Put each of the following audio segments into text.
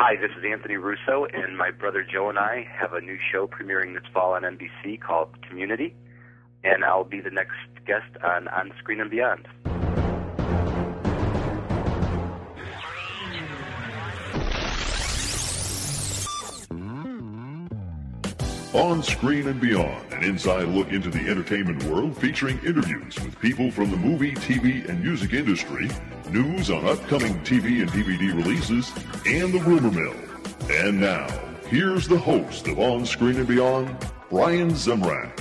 Hi, this is Anthony Russo, and my brother Joe and I have a new show premiering this fall on NBC called Community, and I'll be the next guest on On Screen and Beyond. On Screen and Beyond, an inside look into the entertainment world featuring interviews with people from the movie, TV, and music industry, news on upcoming TV and DVD releases, and the rumor mill. And now, here's the host of On Screen and Beyond, Brian Zemrak.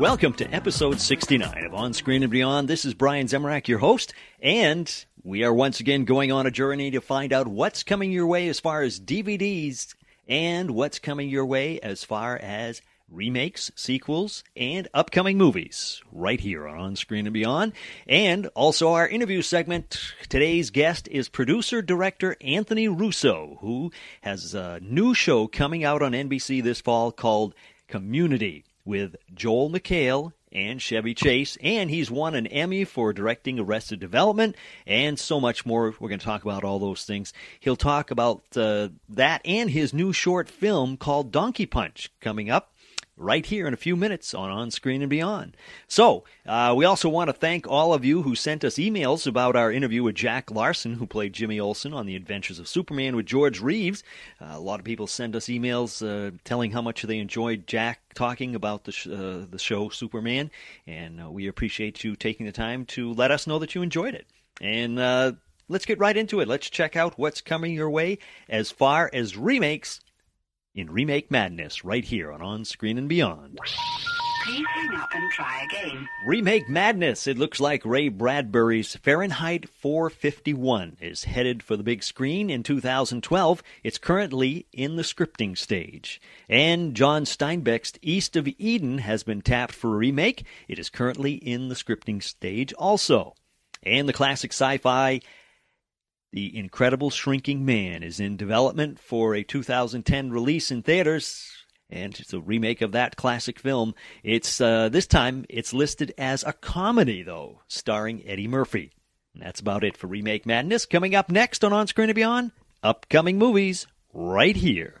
Welcome to episode 69 of On Screen and Beyond. This is Brian Zemrak, your host, and we are once again going on a journey to find out what's coming your way as far as DVDs and what's coming your way as far as remakes, sequels, and upcoming movies right here on Screen and Beyond. And also our interview segment. Today's guest is producer director Anthony Russo, who has a new show coming out on NBC this fall called Community with Joel McHale and Chevy Chase, and he's won an Emmy for directing Arrested Development and so much more. We're going to talk about all those things. He'll talk about uh, that and his new short film called Donkey Punch coming up right here in a few minutes on On Screen and Beyond. So, uh, we also want to thank all of you who sent us emails about our interview with Jack Larson, who played Jimmy Olsen on The Adventures of Superman with George Reeves. Uh, a lot of people send us emails uh, telling how much they enjoyed Jack talking about the, sh- uh, the show Superman, and uh, we appreciate you taking the time to let us know that you enjoyed it. And uh, let's get right into it. Let's check out what's coming your way as far as remakes in Remake Madness right here on On Screen and Beyond. Please hang up and try again. Remake Madness. It looks like Ray Bradbury's Fahrenheit 451 is headed for the big screen in 2012. It's currently in the scripting stage. And John Steinbeck's East of Eden has been tapped for a remake. It is currently in the scripting stage also. And the classic sci fi the Incredible Shrinking Man is in development for a 2010 release in theaters, and it's a remake of that classic film. It's uh, this time it's listed as a comedy though, starring Eddie Murphy. And that's about it for Remake Madness. Coming up next on On Screen and Beyond, upcoming movies right here.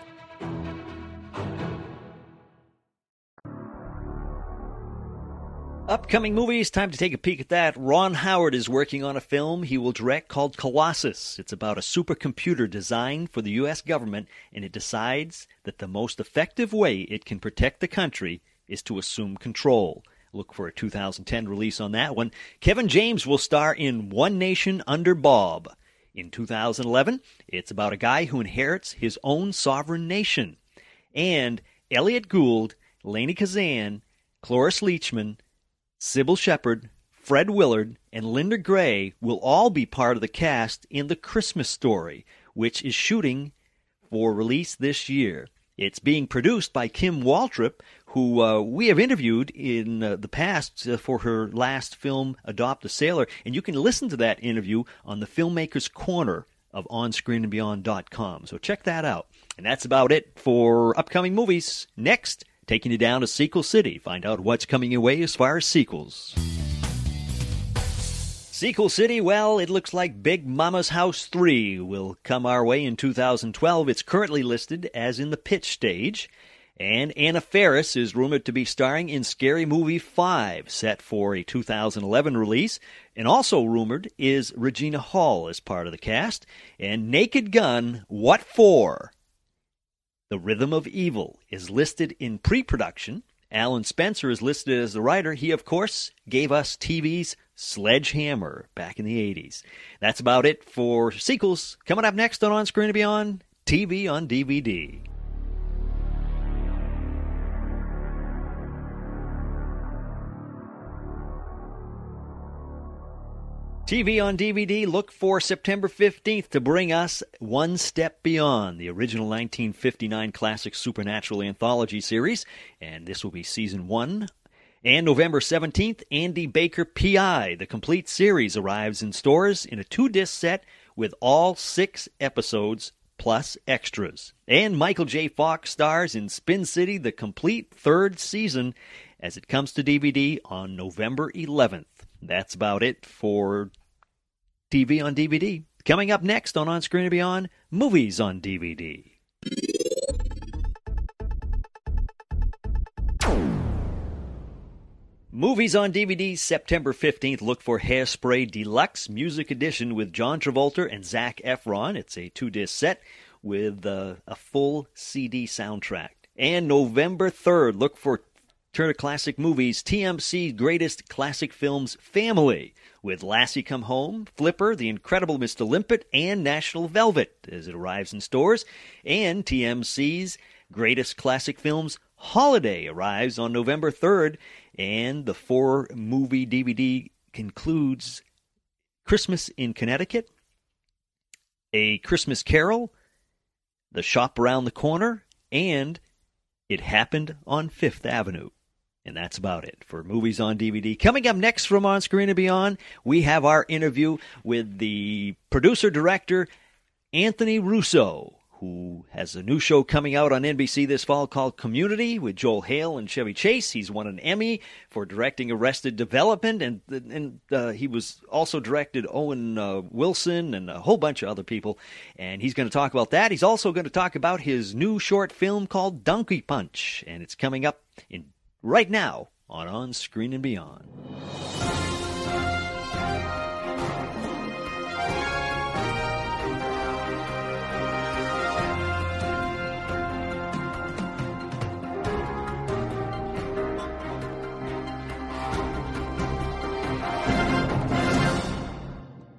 Upcoming movies, time to take a peek at that. Ron Howard is working on a film he will direct called Colossus. It's about a supercomputer designed for the U.S. government, and it decides that the most effective way it can protect the country is to assume control. Look for a 2010 release on that one. Kevin James will star in One Nation Under Bob. In 2011, it's about a guy who inherits his own sovereign nation. And Elliott Gould, Lainie Kazan, Cloris Leachman, Cybill Shepherd, Fred Willard, and Linda Gray will all be part of the cast in The Christmas Story, which is shooting for release this year. It's being produced by Kim Waltrip, who uh, we have interviewed in uh, the past uh, for her last film, Adopt a Sailor, and you can listen to that interview on the Filmmakers Corner of OnScreenandBeyond.com. So check that out. And that's about it for upcoming movies. Next, taking you down to Sequel City. Find out what's coming your way as far as sequels. Sequel City, well, it looks like Big Momma's House 3 will come our way in 2012. It's currently listed as in the pitch stage. And Anna Faris is rumored to be starring in Scary Movie 5, set for a 2011 release. And also rumored is Regina Hall as part of the cast. And Naked Gun, What For? The Rhythm of Evil is listed in pre production. Alan Spencer is listed as the writer. He, of course, gave us TV's Sledgehammer back in the 80s. That's about it for sequels. Coming up next on On Screen and Beyond, TV on DVD. TV on DVD, look for September 15th to bring us One Step Beyond, the original 1959 classic supernatural anthology series. And this will be season one. And November 17th, Andy Barker PI, the complete series, arrives in stores in a two disc set with all six episodes plus extras. And Michael J. Fox stars in Spin City, the complete third season, as it comes to DVD on November 11th. That's about it for TV on DVD. Coming up next on On Screen and Beyond, movies on DVD. Movies on DVD September 15th. Look for Hairspray Deluxe Music Edition with John Travolta and Zac Efron. It's a two disc set with uh, a full CD soundtrack. And November 3rd, look for Turner Classic Movies TMC Greatest Classic Films Family with Lassie Come Home, Flipper, The Incredible Mr. Limpet, and National Velvet as it arrives in stores. And TMC's Greatest Classic Films Holiday arrives on November 3rd. And the four movie DVD concludes Christmas in Connecticut, A Christmas Carol, The Shop Around the Corner, and It Happened on Fifth Avenue. And that's about it for movies on DVD. Coming up next from On Screen and Beyond, we have our interview with the producer director, Anthony Russo, who has a new show coming out on NBC this fall called Community with Joel Hale and Chevy Chase. He's won an Emmy for directing Arrested Development, and and uh, he was also directed Owen uh, Wilson and a whole bunch of other people. And he's going to talk about that. He's also going to talk about his new short film called Donkey Punch, and it's coming up in right now on On Screen and Beyond.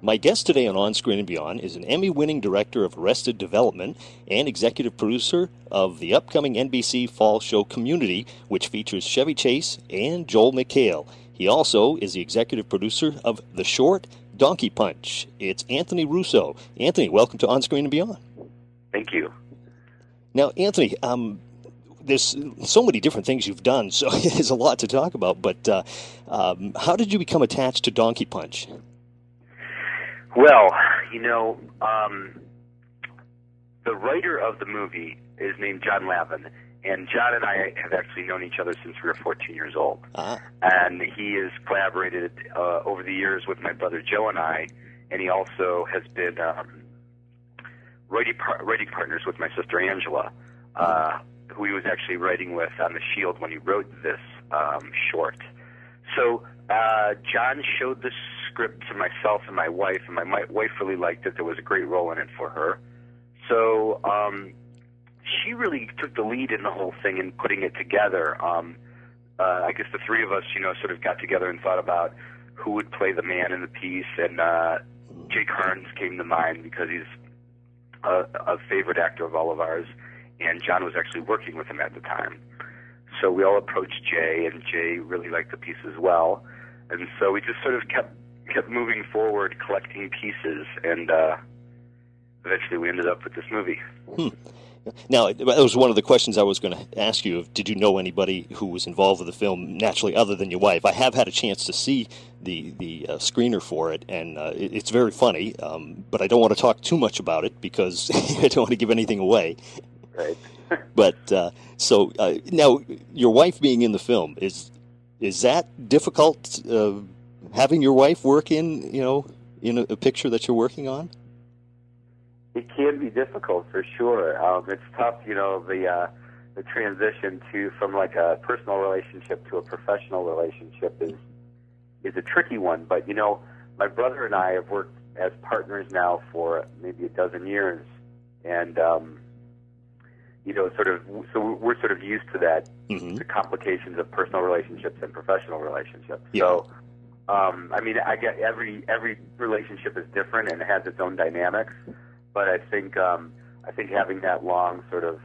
My guest today on On Screen and Beyond is an Emmy winning director of Arrested Development and executive producer of the upcoming NBC fall show Community, which features Chevy Chase and Joel McHale. He also is the executive producer of the short Donkey Punch. It's Anthony Russo. Anthony, welcome to On Screen and Beyond. Thank you. Now, Anthony, um, there's so many different things you've done, so there's a lot to talk about. But uh, um, how did you become attached to Donkey Punch? Well, you know, um, the writer of the movie is named John Lavin, and John and I have actually known each other since we were 14 years old. Uh-huh. And he has collaborated uh, over the years with my brother Joe and I, and he also has been um, writing, par- writing partners with my sister Angela, uh, who he was actually writing with on The Shield when he wrote this um, short. So uh, John showed this script to myself and my wife, and my, my wife really liked it. There was a great role in it for her. So um, she really took the lead in the whole thing and putting it together. Um, uh, I guess the three of us, you know, sort of got together and thought about who would play the man in the piece, and uh, Jay Karnes came to mind because he's a, a favorite actor of all of ours, and John was actually working with him at the time. So we all approached Jay, and Jay really liked the piece as well, and so we just sort of kept kept moving forward, collecting pieces, and uh, eventually we ended up with this movie. Hmm. Now, that was one of the questions I was going to ask you. Did you know anybody who was involved with the film, naturally, other than your wife? I have had a chance to see the the uh, screener for it, and uh, it, it's very funny. Um, but I don't want to talk too much about it because I don't want to give anything away. Right. but uh, so uh, now, your wife being in the film is is that difficult? Having your wife work in you know in a, a picture that you're working on? It can be difficult for sure. Um, it's tough, you know, the uh, the transition to from like a personal relationship to a professional relationship is is a tricky one. But you know, my brother and I have worked as partners now for maybe a dozen years, and um, you know, sort of, so we're sort of used to that, Mhm. the complications of personal relationships and professional relationships. Yeah. So, um, I mean, I get every every relationship is different and it has its own dynamics, but I think um, I think having that long sort of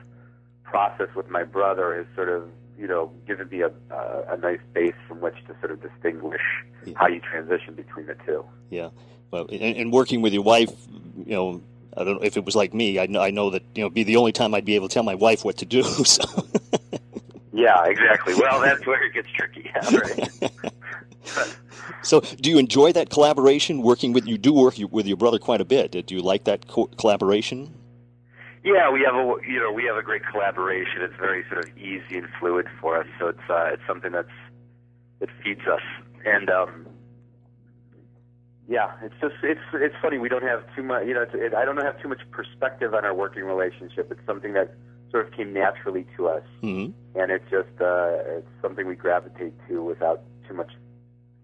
process with my brother has sort of you know given me a uh, a nice base from which to sort of distinguish Yeah. how you transition between the two. Yeah. Well, and, and working with your wife, you know, I don't know if it was like me. I know, I know that you know, be the only time I'd be able to tell my wife what to do. So. Yeah, exactly. Well, that's where it gets tricky. Yeah, right. So, do you enjoy that collaboration? Working with you do work with your brother quite a bit. Do you like that co- collaboration? Yeah, we have a you know we have a great collaboration. It's very sort of easy and fluid for us. So it's uh, it's something that's it feeds us. And um, yeah, it's just it's it's funny. We don't have too much. You know, it's, it, I don't have too much perspective on our working relationship. It's something that sort of came naturally to us, hmm and it's just uh, it's something we gravitate to without too much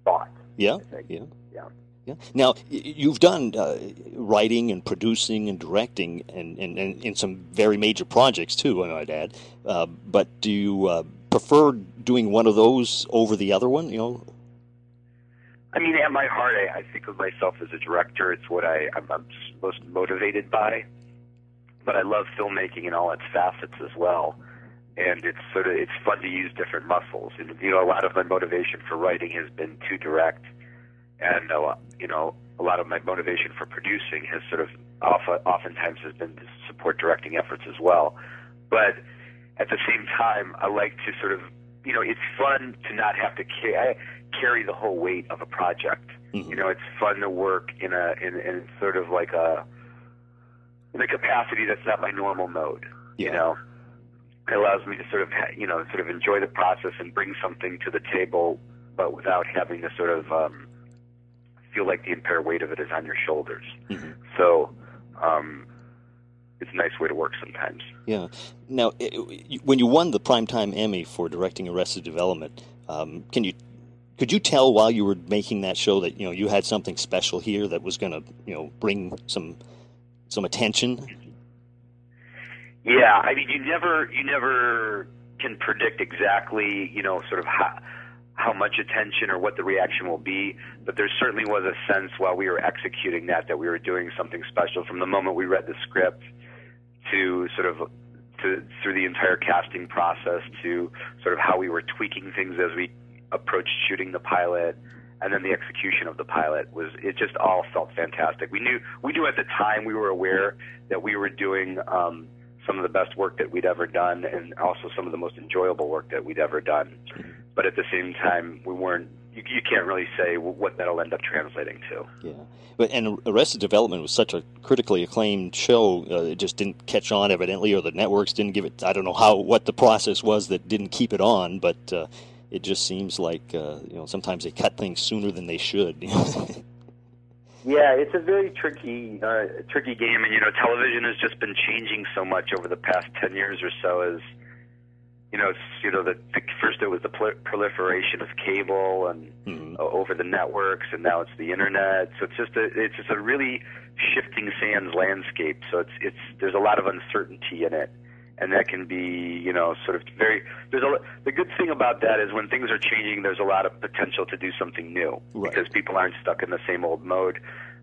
thought. Yeah. Yeah. Yeah. Yeah. Now, you've done uh, writing and producing and directing and, and, and in some very major projects too, I might add. Uh, but do you uh, prefer doing one of those over the other one? You know. I mean, at my heart, I, I think of myself as a director. It's what I, I'm, I'm most motivated by. But I love filmmaking in all its facets as well. And it's sort of it's fun to use different muscles. And you know, a lot of my motivation for writing has been to direct, and a lot, you know, a lot of my motivation for producing has sort of often, oftentimes has been to support directing efforts as well. But at the same time, I like to sort of, you know, it's fun to not have to ca- carry the whole weight of a project. Mhm. You know, it's fun to work in a in, in sort of like a in a capacity that's not my normal mode. You know, it allows me to sort of you know sort of enjoy the process and bring something to the table, but without having to sort of um, feel like the entire weight of it is on your shoulders. Mhm. So. Um, it's a nice way to work sometimes. Yeah. Now, i- i- when you won the Primetime Emmy for directing Arrested Development, um, can you could you tell while you were making that show that you know you had something special here that was going to you know bring some some attention? Yeah, I mean, you never, you never can predict exactly, you know, sort of how how much attention or what the reaction will be. But there certainly was a sense while we were executing that that we were doing something special from the moment we read the script to sort of to through the entire casting process to sort of how we were tweaking things as we approached shooting the pilot and then the execution of the pilot was it just all felt fantastic. We knew we knew at the time we were aware that we were doing um, some of the best work that we'd ever done, and also some of the most enjoyable work that we'd ever done. But at the same time, we weren't. You, you can't really say what that'll end up translating to. Yeah. But and Arrested Development was such a critically acclaimed show. Uh, it just didn't catch on, evidently, or the networks didn't give it. I don't know how what the process was that didn't keep it on, but uh, it just seems like uh, you know sometimes they cut things sooner than they should. Yeah, it's a very tricky, uh, tricky game, and you know, television has just been changing so much over the past ten years or so. As you know, it's, you know, the, the first it was the prol- proliferation of cable and Mhm. uh, over the networks, and now it's the internet. So it's just a, it's just a really shifting sands landscape. So it's it's there's a lot of uncertainty in it, and that can be you know sort of very. There's a the good thing about that is when things are changing, there's a lot of potential to do something new Right. because people aren't stuck in the same old mode.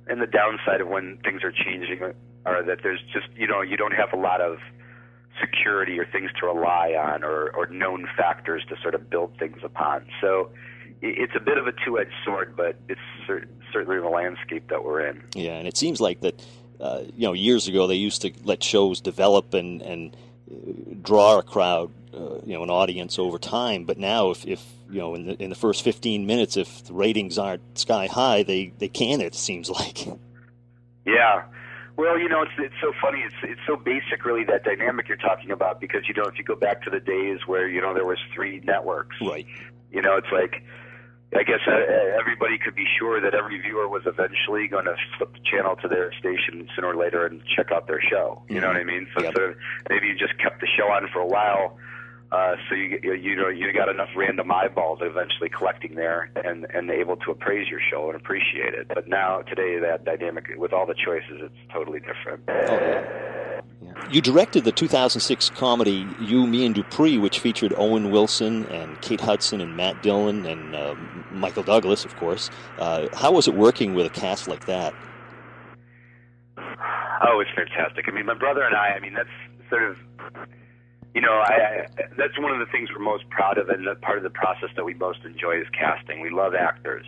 And the downside of when things are changing are that there's just you know you don't have a lot of security or things to rely on or, or known factors to sort of build things upon. So it's a bit of a two-edged sword, but it's cer- certainly the landscape that we're in. Yeah, and it seems like that. Uh, you know, years ago they used to let shows develop and and draw a crowd, uh, you know, an audience over time. But now, if, if you know, in the in the first fifteen minutes, if the ratings aren't sky high, they they can. It seems like. Yeah. Well, you know, it's it's so funny. It's it's so basic, really, that dynamic you're talking about. Because you know, if you go back to the days where you know there was three networks, Right. you know, it's like I guess uh, everybody could be sure that every viewer was eventually going to flip the channel to their station sooner or later and check out their show. You know what I mean? So Yep. sort of maybe you just kept the show on for a while. Uh, so you you know you got enough random eyeballs eventually collecting there and and able to appraise your show and appreciate it. But now today that dynamic with all the choices, it's totally different. Oh, yeah. Yeah. You directed the 2006 comedy You, Me, and Dupree, which featured Owen Wilson and Kate Hudson and Matt Dillon and uh, Michael Douglas, of course. Uh, how was it working with a cast like that? Oh, it's fantastic. I mean, my brother and I. I mean, that's sort of you know, I, I, that's one of the things we're most proud of, and the part of the process that we most enjoy is casting. We love actors,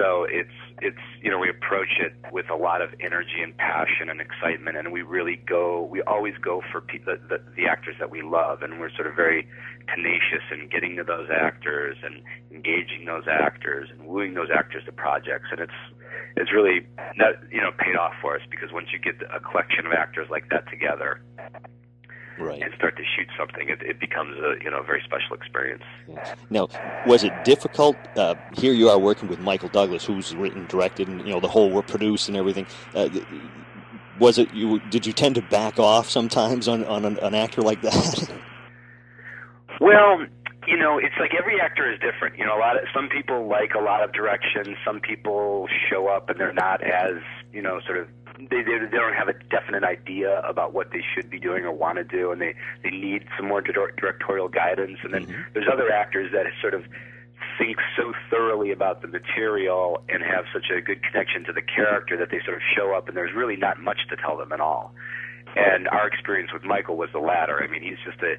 so it's it's you know we approach it with a lot of energy and passion and excitement, and we really go. We always go for pe- the, the the actors that we love, and we're sort of very tenacious in getting to those actors and engaging those actors and wooing those actors to projects, and it's it's really that you know paid off for us because once you get a collection of actors like that together Right. and start to shoot something, it, it becomes a you know very special experience. Now, was it difficult? Uh, here you are working with Michael Douglas, who's written, directed, and you know the whole were produced and everything. Uh, was it you? Did you tend to back off sometimes on on an, an actor like that? Well, you know, it's like every actor is different. You know, a lot of some people like a lot of direction. Some people show up and they're not as you know sort of they they, they don't have a definite idea about what they should be doing or want to do, and they they need some more dir- directorial guidance. And then mm-hmm. there's other actors that sort of think so thoroughly about the material and have such a good connection to the character that they sort of show up and there's really not much to tell them at all. And our experience with Michael was the latter. I mean, he's just a,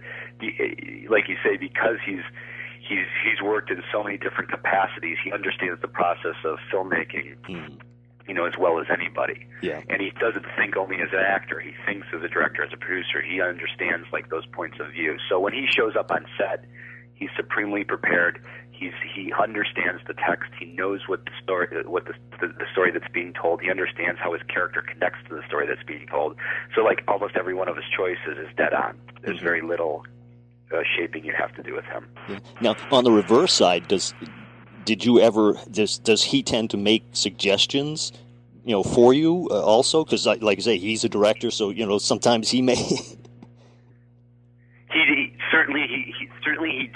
like you say, because he's he's he's worked in so many different capacities. He understands the process of filmmaking, hmm. you know, as well as anybody. Yeah. And he doesn't think only as an actor. He thinks as a director, as a producer. He understands like those points of view. So when he shows up on set, he's supremely prepared. He's he understands the text. He knows what the story what the, the the story that's being told. He understands how his character connects to the story that's being told. So like almost every one of his choices is dead on. There's very little uh, shaping you have to do with him. Now, on the reverse side, does did you ever does does he tend to make suggestions, you know, for you uh, also? Because, like, like I say, he's a director, so you know sometimes he may.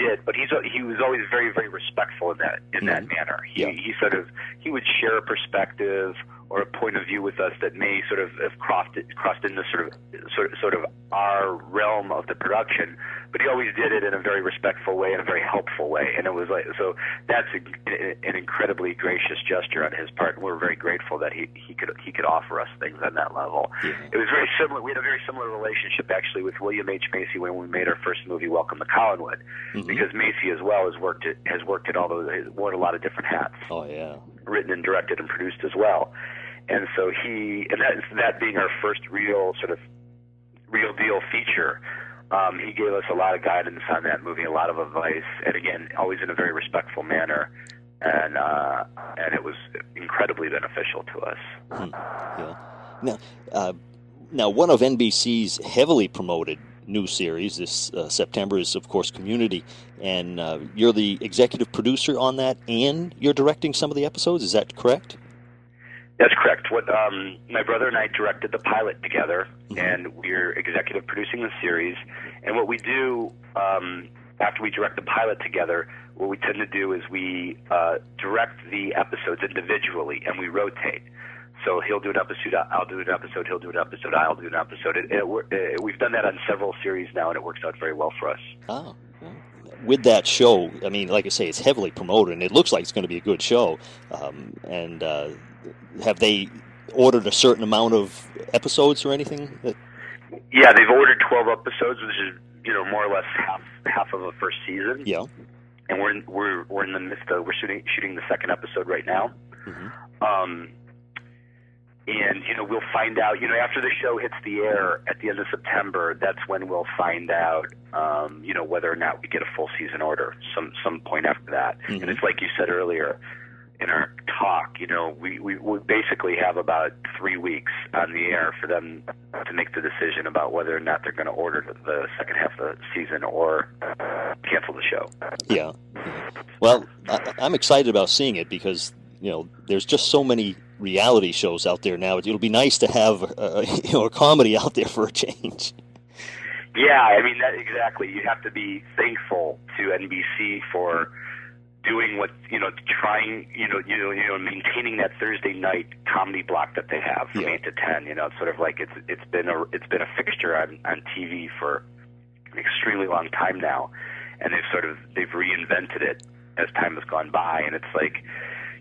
did, but he's he was always very very respectful in that in that mm-hmm. manner. He Yeah. he sort of he would share a perspective or a point of view with us that may sort of have crossed it, crossed into sort of sort of, sort of our realm of the production, but he always did it in a very respectful way and a very helpful way, and it was like so that's a, an incredibly gracious gesture on his part. and We're very grateful that he he could he could offer us things on that level. It was very similar. We had a very similar relationship actually with William H Macy when we made our first movie, Welcome to Collinwood, mm-hmm. because Macy as well has worked at, has worked at all those has worn a lot of different hats oh yeah. written and directed and produced as well. And so he, and that, that being our first real sort of real deal feature, um, he gave us a lot of guidance on that movie, a lot of advice, and again, always in a very respectful manner. And uh, and it was incredibly beneficial to us. Yeah. Now, uh, now one of NBC's heavily promoted new series this uh, September is, of course, Community, and uh, you're the executive producer on that, and you're directing some of the episodes. Is that correct? That's correct. What um, my brother and I directed the pilot together, and we're executive producing the series. And what we do um, after we direct the pilot together, what we tend to do is we uh, direct the episodes individually, and we rotate. So he'll do an episode, I'll do an episode, he'll do an episode, I'll do an episode. It, it, uh, we've done that on several series now, and it works out very well for us. Oh. With that show, I mean, like I say, it's heavily promoted, and it looks like it's going to be a good show. Um, and uh, have they ordered a certain amount of episodes or anything? That, Yeah, they've ordered 12 episodes, which is you know more or less half half of a first season. yeah. and we're in, we're we're in the midst of we're shooting shooting the second episode right now. Um, and you know we'll find out. You know after the show hits the air at the end of September, that's when we'll find out. Um, you know whether or not we get a full season order. Some some point after that, and it's like you said earlier in our talk. You know we we, we basically have about three weeks on the air for them to make the decision about whether or not they're going to order the, the second half of the season or cancel the show. Yeah. Well, I, I'm excited about seeing it because you know there's just so many reality shows out there now. It'll be nice to have uh, you know a comedy out there for a change. Yeah, I mean that exactly. You have to be thankful to NBC for doing what you know, trying you know, you know, you know, maintaining that Thursday night comedy block that they have from Yeah. eight to ten. You know, it's sort of like it's it's been a it's been a fixture on on TV for an extremely long time now, and they've sort of they've reinvented it as time has gone by, and it's like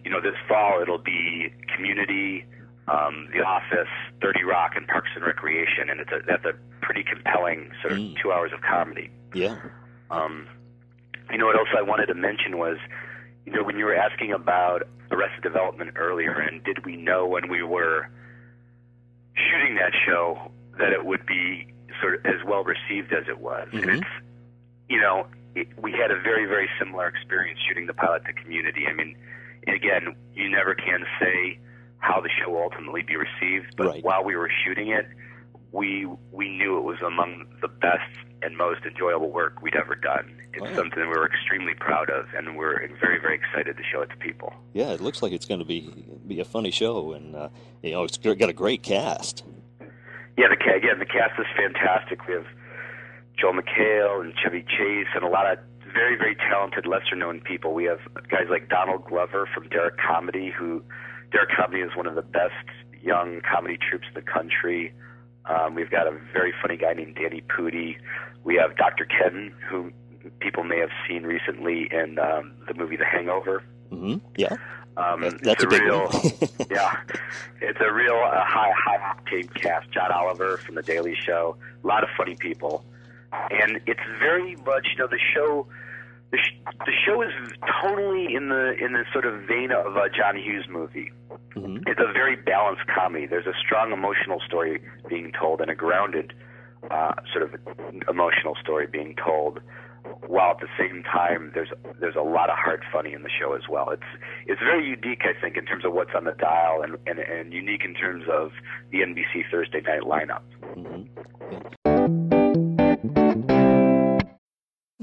you know, this fall it'll be Community, um, The Office, Thirty Rock, and Parks and Recreation, and it's a, that's a pretty compelling sort of Mm. two hours of comedy. Yeah. Um, you know what else I wanted to mention was, you know, when you were asking about Arrested Development earlier, and did we know when we were shooting that show that it would be sort of as well received as it was? And Mhm. it's, you know, it, we had a very, very similar experience shooting the pilot to Community. I mean, again, you never can say how the show will ultimately be received, but Right. while we were shooting it, we we knew it was among the best and most enjoyable work we'd ever done. It's Wow. something we were extremely proud of, and we're very, very excited to show it to people. Yeah, it looks like it's going to be be a funny show, and uh, you know, it's got a great cast. Yeah, the again, the cast is fantastic. We have Joel McHale and Chevy Chase, and a lot of very, very talented, lesser-known people. We have guys like Donald Glover from Derrick Comedy, who Derrick Comedy is one of the best young comedy troupes in the country. Um, we've got a very funny guy named Danny Pudi. We have Dr. Ken, who people may have seen recently in um, the movie The Hangover. hmm Yeah, Um, that's a big real, yeah, it's a real uh, high high octane cast. John Oliver from The Daily Show, a lot of funny people, and it's very much you know the show. The, sh- the show is totally in the in the sort of vein of a John Hughes movie. hmm It's a very balanced comedy. There's a strong emotional story being told and a grounded uh, sort of emotional story being told, while at the same time there's there's a lot of hard funny in the show as well. It's it's very unique, I think, in terms of what's on the dial, and and, and unique in terms of the NBC Thursday night lineup. hmm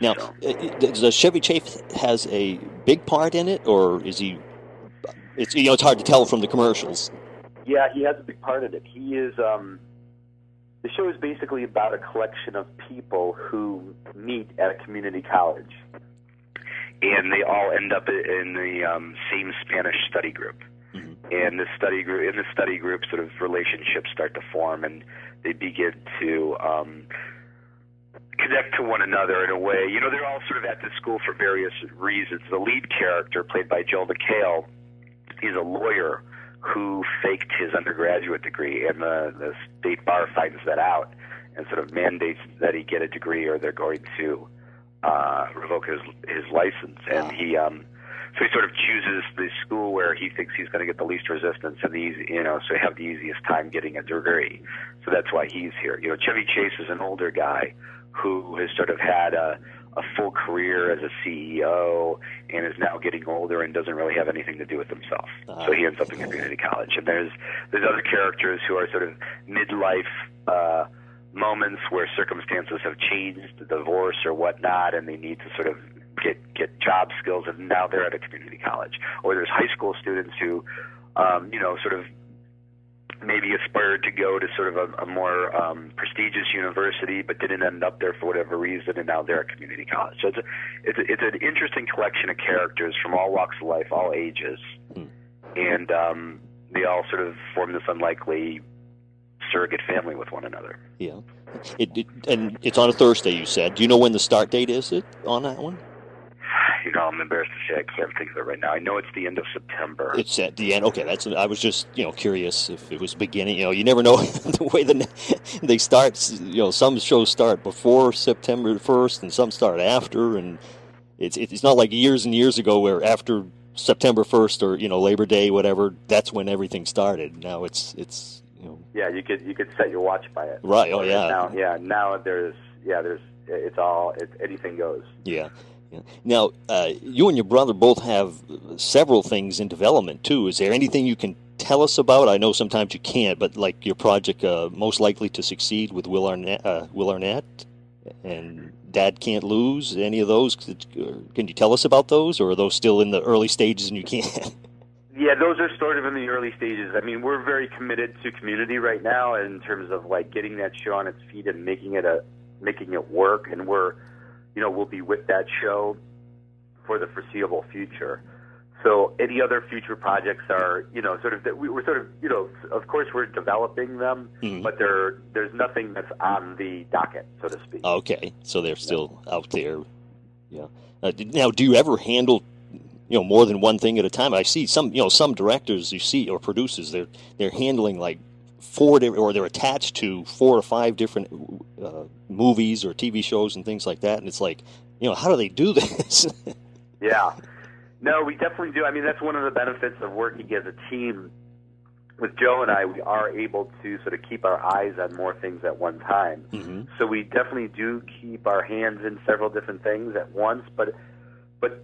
Now, So- uh, does Chevy Chase has a big part in it, or is he? It's you know it's hard to tell from the commercials. Yeah, he has a big part in it. He is. Um, the show is basically about a collection of people who meet at a community college, and they all end up in the um, same Spanish study group. And this study group, in the study group, sort of relationships start to form, and they begin to um, connect to one another in a way. You know, they're all sort of at this school for various reasons. The lead character, played by Joel McHale, is a lawyer who faked his undergraduate degree, and the, the state bar finds that out and sort of mandates that he get a degree, or they're going to uh, revoke his his license. And he um, so he sort of chooses the school where he thinks he's going to get the least resistance and the easy, you know, so have the easiest time getting a degree. So that's why he's here. You know, Chevy Chase is an older guy who has sort of had a a full career as a CEO and is now getting older and doesn't really have anything to do with himself. Ah. So he ends up in community college. And there's there's other characters who are sort of midlife uh, moments where circumstances have changed, divorce or whatnot, and they need to sort of get get job skills, and now they're at a community college. Or there's high school students who, um, you know, sort of maybe aspired to go to sort of a, a more um, prestigious university, but didn't end up there for whatever reason, and now they're at community college. So it's a, it's a, it's an interesting collection of characters from all walks of life, all ages, Hmm. and um, they all sort of form this unlikely surrogate family with one another. Yeah, it, it and it's on a Thursday. You said. Do you know when the start date is? It on that one? You know, I'm embarrassed to say I can't think of it right now. I know it's the end of September. It's at the end. Okay, that's. I was just you know curious if it was beginning. You know, you never know the way the they start. You know, some shows start before September first, and some start after, and it's it's not like years and years ago where after September first or you know Labor Day, whatever, that's when everything started. Now it's it's you know Yeah, you could you could set your watch by it. Right, oh, yeah. Now, yeah. Now there's yeah there's it's all it, anything goes. Yeah. yeah. Now, uh, you and your brother both have several things in development too. Is there anything you can tell us about? I know sometimes you can't, but like your project, uh, most likely to succeed with Will Arnett, uh, Will Arnett, and Dad Can't Lose. Any of those? Can you tell us about those, or are those still in the early stages and you can't? Yeah, those are sort of in the early stages. I mean, we're very committed to community right now in terms of like getting that show on its feet and making it a making it work and we're you know, we'll be with that show for the foreseeable future. So any other future projects are, you know, sort of that we, we're sort of, you know, of course we're developing them, Mhm. but there there's nothing that's on the docket, so to speak. Okay, so they're still out there. Yeah. Uh, now, do you ever handle, you know, more than one thing at a time? I see some, you know, some directors you see or producers they're they're handling like four or they're attached to four or five different uh, movies or TV shows and things like that, and it's like, you know, how do they do this? Yeah. No, we definitely do. I mean, that's one of the benefits of working as a team. With Joe and I, we are able to sort of keep our eyes on more things at one time. hmm So we definitely do keep our hands in several different things at once. But, but,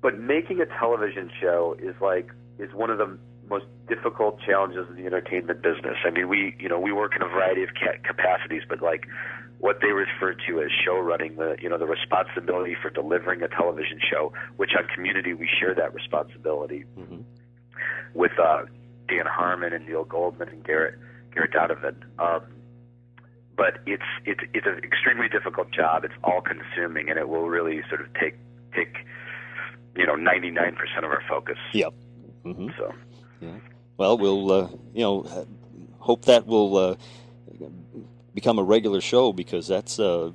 but making a television show is like is one of the most difficult challenges in the entertainment business. I mean, we you know we work in a variety of ca- capacities, but like what they refer to as show running, the you know the responsibility for delivering a television show, which on Community we share that responsibility hmm with uh, Dan Harmon and Neil Goldman and Garrett Garrett Donovan. Um, but it's it's it's an extremely difficult job. It's all consuming, and it will really sort of take take you know ninety nine percent of our focus. Yep. hmm So Well, we'll uh, you know hope that will uh, become a regular show because that's uh,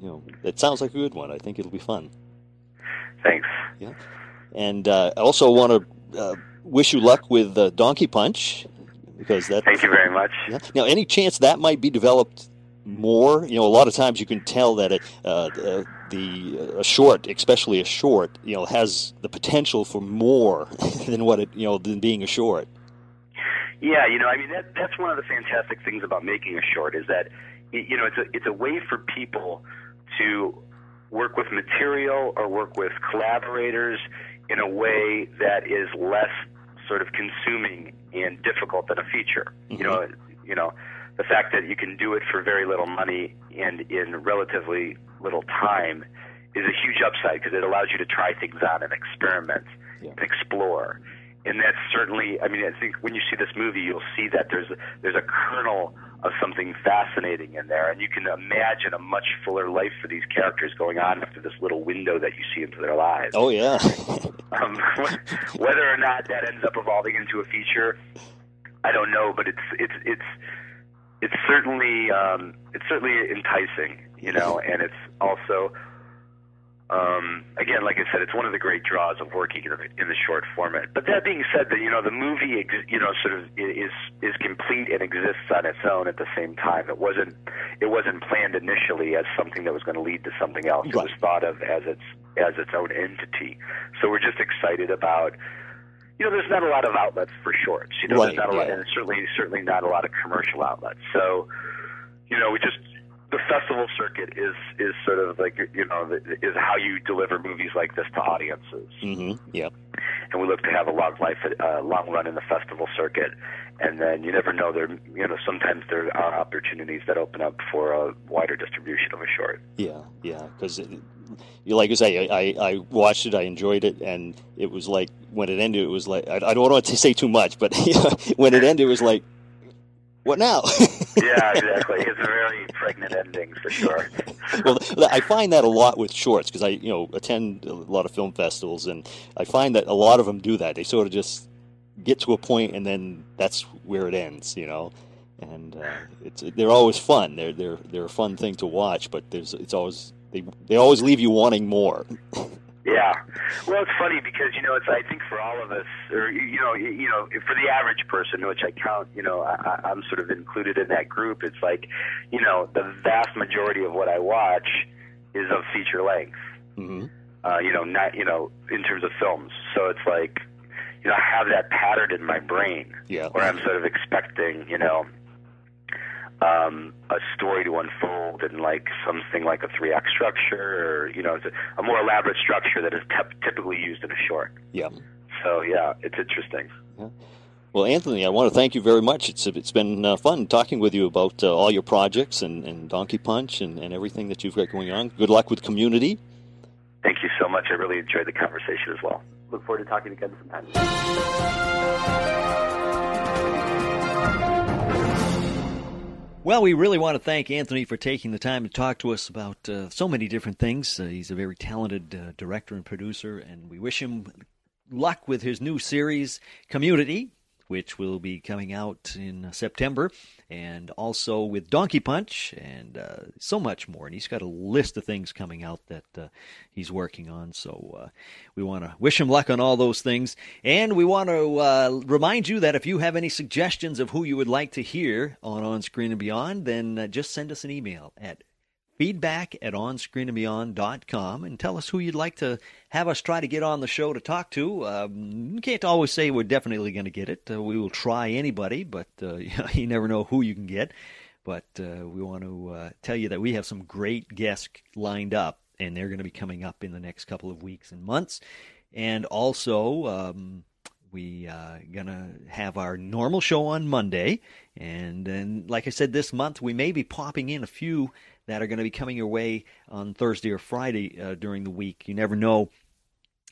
you know it sounds like a good one. I think it'll be fun. thanks. Yeah. And uh, I also want to uh, wish you luck with uh, Donkey Punch because that. Thank you very much. Yeah. Now, any chance that might be developed more? You know, a lot of times you can tell that it, uh, the, the a short, especially a short, you know, has the potential for more than what it you know than being a short. Yeah, you know, I mean that that's one of the fantastic things about making a short is that you know it's a it's a way for people to work with material or work with collaborators in a way that is less sort of consuming and difficult than a feature. Mhm. You know, you know, the fact that you can do it for very little money and in relatively little time is a huge upside because it allows you to try things out and experiment Yeah. and explore. And that's certainly, I mean, I think when you see this movie, you'll see that there's there's a kernel of something fascinating in there, and you can imagine a much fuller life for these characters going on after this little window that you see into their lives. Oh yeah, Um, whether or not that ends up evolving into a feature, I don't know, but it's it's it's it's certainly um, it's certainly enticing, you know, and it's also um, again, like I said, it's one of the great draws of working in the, in the short format. But that being said, that you know the movie, ex- you know, sort of is is complete and exists on its own at the same time. It wasn't it wasn't planned initially as something that was going to lead to something else. It was thought of as its as its own entity. So we're just excited about. You know, there's not a lot of outlets for shorts. You know, Right, there's not a lot, and certainly certainly not a lot of commercial outlets. So, you know, we just the festival circuit is is sort of like you know is how you deliver movies like this to audiences, hmm yeah, and we look to have a long life, uh, long run in the festival circuit, and then you never know there you know sometimes there are opportunities that open up for a wider distribution of a short. yeah, yeah. Because you like I say, I, I I watched it, I enjoyed it, and it was like when it ended, it was like I, I don't want to say too much, but when it ended, it was like, what now? yeah, exactly. It's a very pregnant ending for sure. well, I find that a lot with shorts because I, you know, attend a lot of film festivals, and I find that a lot of them do that. They sort of just get to a point, and then that's where it ends, you know. And uh, it's they're always fun. They're they're they're a fun thing to watch, but there's it's always they they always leave you wanting more. Yeah. Well, it's funny because you know it's I think for all of us, or you know, you know, for the average person, which I count, you know, I, I'm sort of included in that group. It's like, you know, the vast majority of what I watch is of feature length. hmm Uh, you know, not you know, in terms of films. So it's like, you know, I have that pattern in my brain Yeah. where I'm sort of expecting, you know, um, a story to unfold in like something like a three act structure, or you know, it's a, a more elaborate structure that is typically used in a short. Yeah. So yeah, it's interesting. Well, Anthony, I want to thank you very much. It's it's been uh, fun talking with you about uh, all your projects and, and Donkey Punch and, and everything that you've got going on. Good luck with Community. Thank you so much. I really enjoyed the conversation as well. Look forward to talking again sometime. Well, we really want to thank Anthony for taking the time to talk to us about uh, so many different things. Uh, he's a very talented uh, director and producer, and we wish him luck with his new series, Community, which will be coming out in September, and also with Donkey Punch, and uh, so much more. And he's got a list of things coming out that uh, he's working on. So uh, we want to wish him luck on all those things. And we want to uh, remind you that if you have any suggestions of who you would like to hear on On Screen and Beyond, then uh, just send us an email at feedback at onscreenandbeyond.com and tell us who you'd like to have us try to get on the show to talk to. Um, can't always say we're definitely going to get it. Uh, we will try anybody, but uh, you never know who you can get. But uh, we want to uh, tell you that we have some great guests lined up, and they're going to be coming up in the next couple of weeks and months. And also, um, we uh, gonna have our normal show on Monday, and then, like I said, this month we may be popping in a few that are going to be coming your way on Thursday or Friday uh, during the week. You never know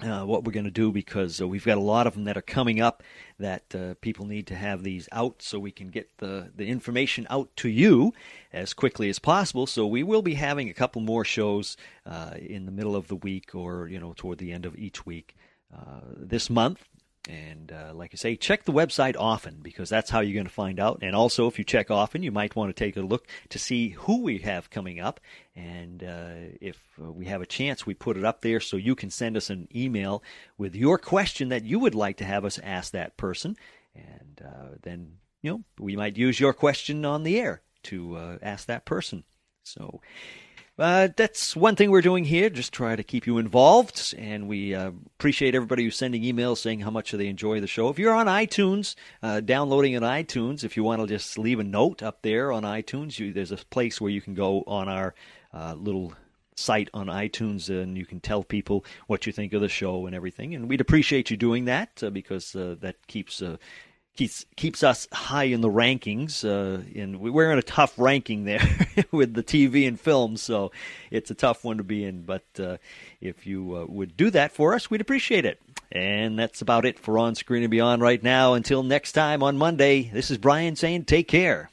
uh, what we're going to do because uh, we've got a lot of them that are coming up that uh, people need to have these out so we can get the, the information out to you as quickly as possible. So we will be having a couple more shows uh, in the middle of the week or you know toward the end of each week uh, this month. And uh, like I say, check the website often because that's how you're going to find out. And also, if you check often, you might want to take a look to see who we have coming up. And uh, if uh, we have a chance, we put it up there so you can send us an email with your question that you would like to have us ask that person. And uh, then, you know, we might use your question on the air to uh, ask that person. So uh, that's one thing we're doing here, just try to keep you involved. And we uh, appreciate everybody who's sending emails saying how much they enjoy the show. If you're on iTunes, uh, downloading on iTunes, if you want to just leave a note up there on iTunes, you, there's a place where you can go on our uh, little site on iTunes and you can tell people what you think of the show and everything. And we'd appreciate you doing that uh, because uh, that keeps keeps keeps us high in the rankings. Uh, and we're in a tough ranking there with the TV and film, so it's a tough one to be in. But uh, if you uh, would do that for us, we'd appreciate it. And that's about it for On Screen and Beyond right now. Until next time on Monday, this is Brian saying take care.